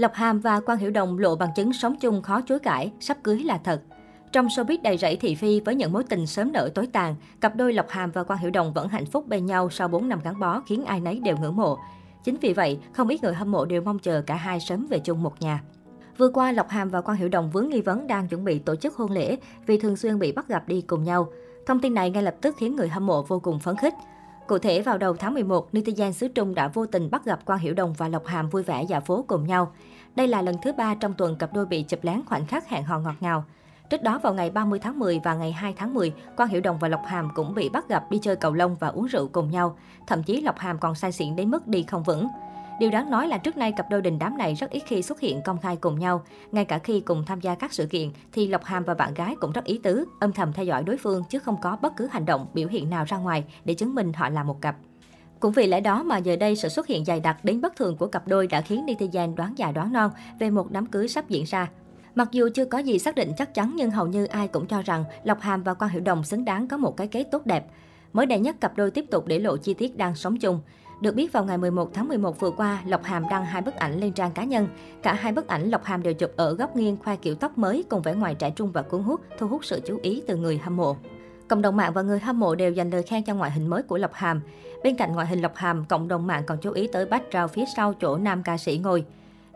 Lộc Hàm và quan Hiểu Đồng lộ bằng chứng sống chung khó chối cãi, sắp cưới là thật. Trong showbiz đầy rẫy thị phi với những mối tình sớm nở tối tàn, cặp đôi Lộc Hàm và Quan Hiểu Đồng vẫn hạnh phúc bên nhau sau 4 năm gắn bó khiến ai nấy đều ngưỡng mộ. Chính vì vậy, không ít người hâm mộ đều mong chờ cả hai sớm về chung một nhà. Vừa qua, Lộc Hàm và Quan Hiểu Đồng vướng nghi vấn đang chuẩn bị tổ chức hôn lễ vì thường xuyên bị bắt gặp đi cùng nhau. Thông tin này ngay lập tức khiến người hâm mộ vô cùng phấn khích. Cụ thể, vào đầu tháng 11, netizen xứ Trung đã vô tình bắt gặp Quang Hiểu Đồng và Lộc Hàm vui vẻ dạo phố cùng nhau. Đây là lần thứ ba trong tuần cặp đôi bị chụp lén khoảnh khắc hẹn hò ngọt ngào. Trước đó vào ngày 30 tháng 10 và ngày 2 tháng 10, Quang Hiểu Đồng và Lộc Hàm cũng bị bắt gặp đi chơi cầu lông và uống rượu cùng nhau. Thậm chí Lộc Hàm còn say xỉn đến mức đi không vững. Điều đáng nói là trước nay cặp đôi đình đám này rất ít khi xuất hiện công khai cùng nhau. Ngay cả khi cùng tham gia các sự kiện thì Lộc Hàm và bạn gái cũng rất ý tứ, âm thầm theo dõi đối phương chứ không có bất cứ hành động, biểu hiện nào ra ngoài để chứng minh họ là một cặp. Cũng vì lẽ đó mà giờ đây sự xuất hiện dày đặc đến bất thường của cặp đôi đã khiến netizen đoán già đoán non về một đám cưới sắp diễn ra. Mặc dù chưa có gì xác định chắc chắn nhưng hầu như ai cũng cho rằng Lộc Hàm và quan Hiểu Đồng xứng đáng có một cái kết tốt đẹp. Mới đây nhất cặp đôi tiếp tục để lộ chi tiết đang sống chung. Được biết vào ngày 11 tháng 11 vừa qua, Lộc Hàm đăng hai bức ảnh lên trang cá nhân. Cả hai bức ảnh Lộc Hàm đều chụp ở góc nghiêng khoe kiểu tóc mới cùng vẻ ngoài trẻ trung và cuốn hút, thu hút sự chú ý từ người hâm mộ. Cộng đồng mạng và người hâm mộ đều dành lời khen cho ngoại hình mới của Lộc Hàm. Bên cạnh ngoại hình Lộc Hàm, cộng đồng mạng còn chú ý tới background phía sau chỗ nam ca sĩ ngồi.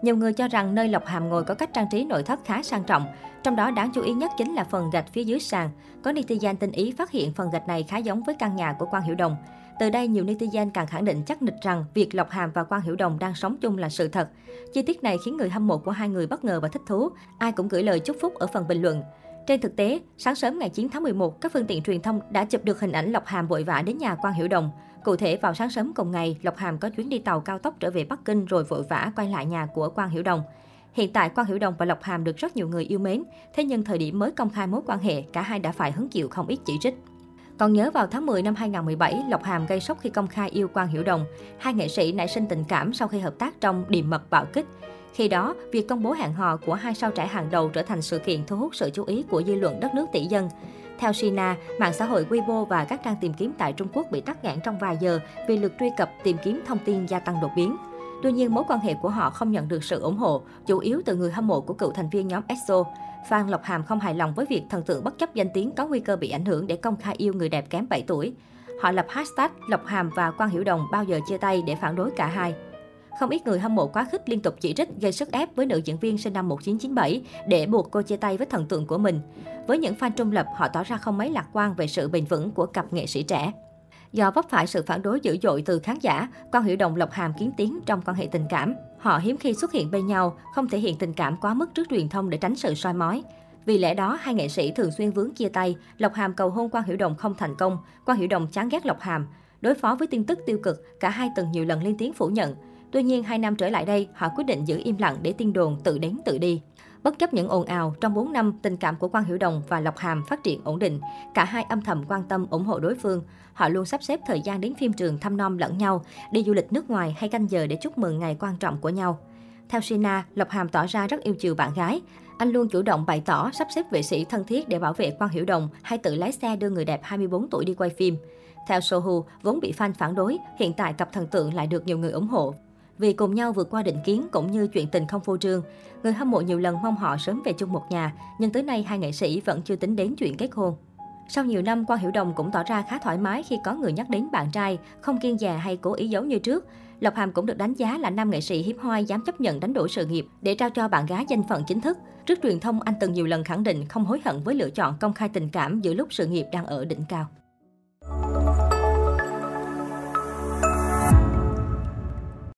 Nhiều người cho rằng nơi Lộc Hàm ngồi có cách trang trí nội thất khá sang trọng. Trong đó đáng chú ý nhất chính là phần gạch phía dưới sàn. Có netizen tinh ý phát hiện phần gạch này khá giống với căn nhà của Quang Hiểu Đồng. Từ đây, nhiều netizen càng khẳng định chắc nịch rằng việc Lộc Hàm và Quang Hiểu Đồng đang sống chung là sự thật. Chi tiết này khiến người hâm mộ của hai người bất ngờ và thích thú. Ai cũng gửi lời chúc phúc ở phần bình luận. Trên thực tế, sáng sớm ngày 9 tháng 11, các phương tiện truyền thông đã chụp được hình ảnh Lộc Hàm vội vã đến nhà Quang Hiểu Đồng. Cụ thể, vào sáng sớm cùng ngày, Lộc Hàm có chuyến đi tàu cao tốc trở về Bắc Kinh rồi vội vã quay lại nhà của Quang Hiểu Đồng. Hiện tại, Quang Hiểu Đồng và Lộc Hàm được rất nhiều người yêu mến. Thế nhưng thời điểm mới công khai mối quan hệ, cả hai đã phải hứng chịu không ít chỉ trích. Còn nhớ vào tháng 10 năm 2017, Lộc Hàm gây sốc khi công khai yêu Quang Hiểu Đồng. Hai nghệ sĩ nảy sinh tình cảm sau khi hợp tác trong Điềm mật bạo kích. Khi đó, việc công bố hẹn hò của hai sao trẻ hàng đầu trở thành sự kiện thu hút sự chú ý của dư luận đất nước tỷ dân. Theo Sina, mạng xã hội Weibo và các trang tìm kiếm tại Trung Quốc bị tắc nghẽn trong vài giờ vì lượt truy cập tìm kiếm thông tin gia tăng đột biến. Tuy nhiên, mối quan hệ của họ không nhận được sự ủng hộ, chủ yếu từ người hâm mộ của cựu thành viên nhóm EXO. Phan Lộc Hàm không hài lòng với việc thần tượng bất chấp danh tiếng có nguy cơ bị ảnh hưởng để công khai yêu người đẹp kém 7 tuổi. Họ lập hashtag Lộc Hàm và Quang Hiểu Đồng bao giờ chia tay để phản đối cả hai. Không ít người hâm mộ quá khích liên tục chỉ trích gây sức ép với nữ diễn viên sinh năm 1997 để buộc cô chia tay với thần tượng của mình. Với những fan trung lập, họ tỏ ra không mấy lạc quan về sự bền vững của cặp nghệ sĩ trẻ. Do vấp phải sự phản đối dữ dội từ khán giả, quan Hiểu Đồng Lộc Hàm kiến tiếng trong quan hệ tình cảm. Họ hiếm khi xuất hiện bên nhau, không thể hiện tình cảm quá mức trước truyền thông để tránh sự soi mói. Vì lẽ đó, hai nghệ sĩ thường xuyên vướng chia tay, Lộc Hàm cầu hôn quan Hiểu Đồng không thành công, quan Hiểu Đồng chán ghét Lộc Hàm. Đối phó với tin tức tiêu cực, cả hai từng nhiều lần lên tiếng phủ nhận. Tuy nhiên, hai năm trở lại đây, họ quyết định giữ im lặng để tin đồn tự đến tự đi. Bất chấp những ồn ào, trong 4 năm, tình cảm của Quang Hiểu Đồng và Lộc Hàm phát triển ổn định. Cả hai âm thầm quan tâm ủng hộ đối phương. Họ luôn sắp xếp thời gian đến phim trường thăm nom lẫn nhau, đi du lịch nước ngoài hay canh giờ để chúc mừng ngày quan trọng của nhau. Theo Sina, Lộc Hàm tỏ ra rất yêu chiều bạn gái. Anh luôn chủ động bày tỏ sắp xếp vệ sĩ thân thiết để bảo vệ Quang Hiểu Đồng hay tự lái xe đưa người đẹp 24 tuổi đi quay phim. Theo Sohu, vốn bị fan phản đối, hiện tại cặp thần tượng lại được nhiều người ủng hộ vì cùng nhau vượt qua định kiến cũng như chuyện tình không phô trương. Người hâm mộ nhiều lần mong họ sớm về chung một nhà, nhưng tới nay hai nghệ sĩ vẫn chưa tính đến chuyện kết hôn. Sau nhiều năm, Quang Hiểu Đồng cũng tỏ ra khá thoải mái khi có người nhắc đến bạn trai, không kiên già hay cố ý giấu như trước. Lộc Hàm cũng được đánh giá là nam nghệ sĩ hiếm hoi dám chấp nhận đánh đổi sự nghiệp để trao cho bạn gái danh phận chính thức. Trước truyền thông, anh từng nhiều lần khẳng định không hối hận với lựa chọn công khai tình cảm giữa lúc sự nghiệp đang ở đỉnh cao.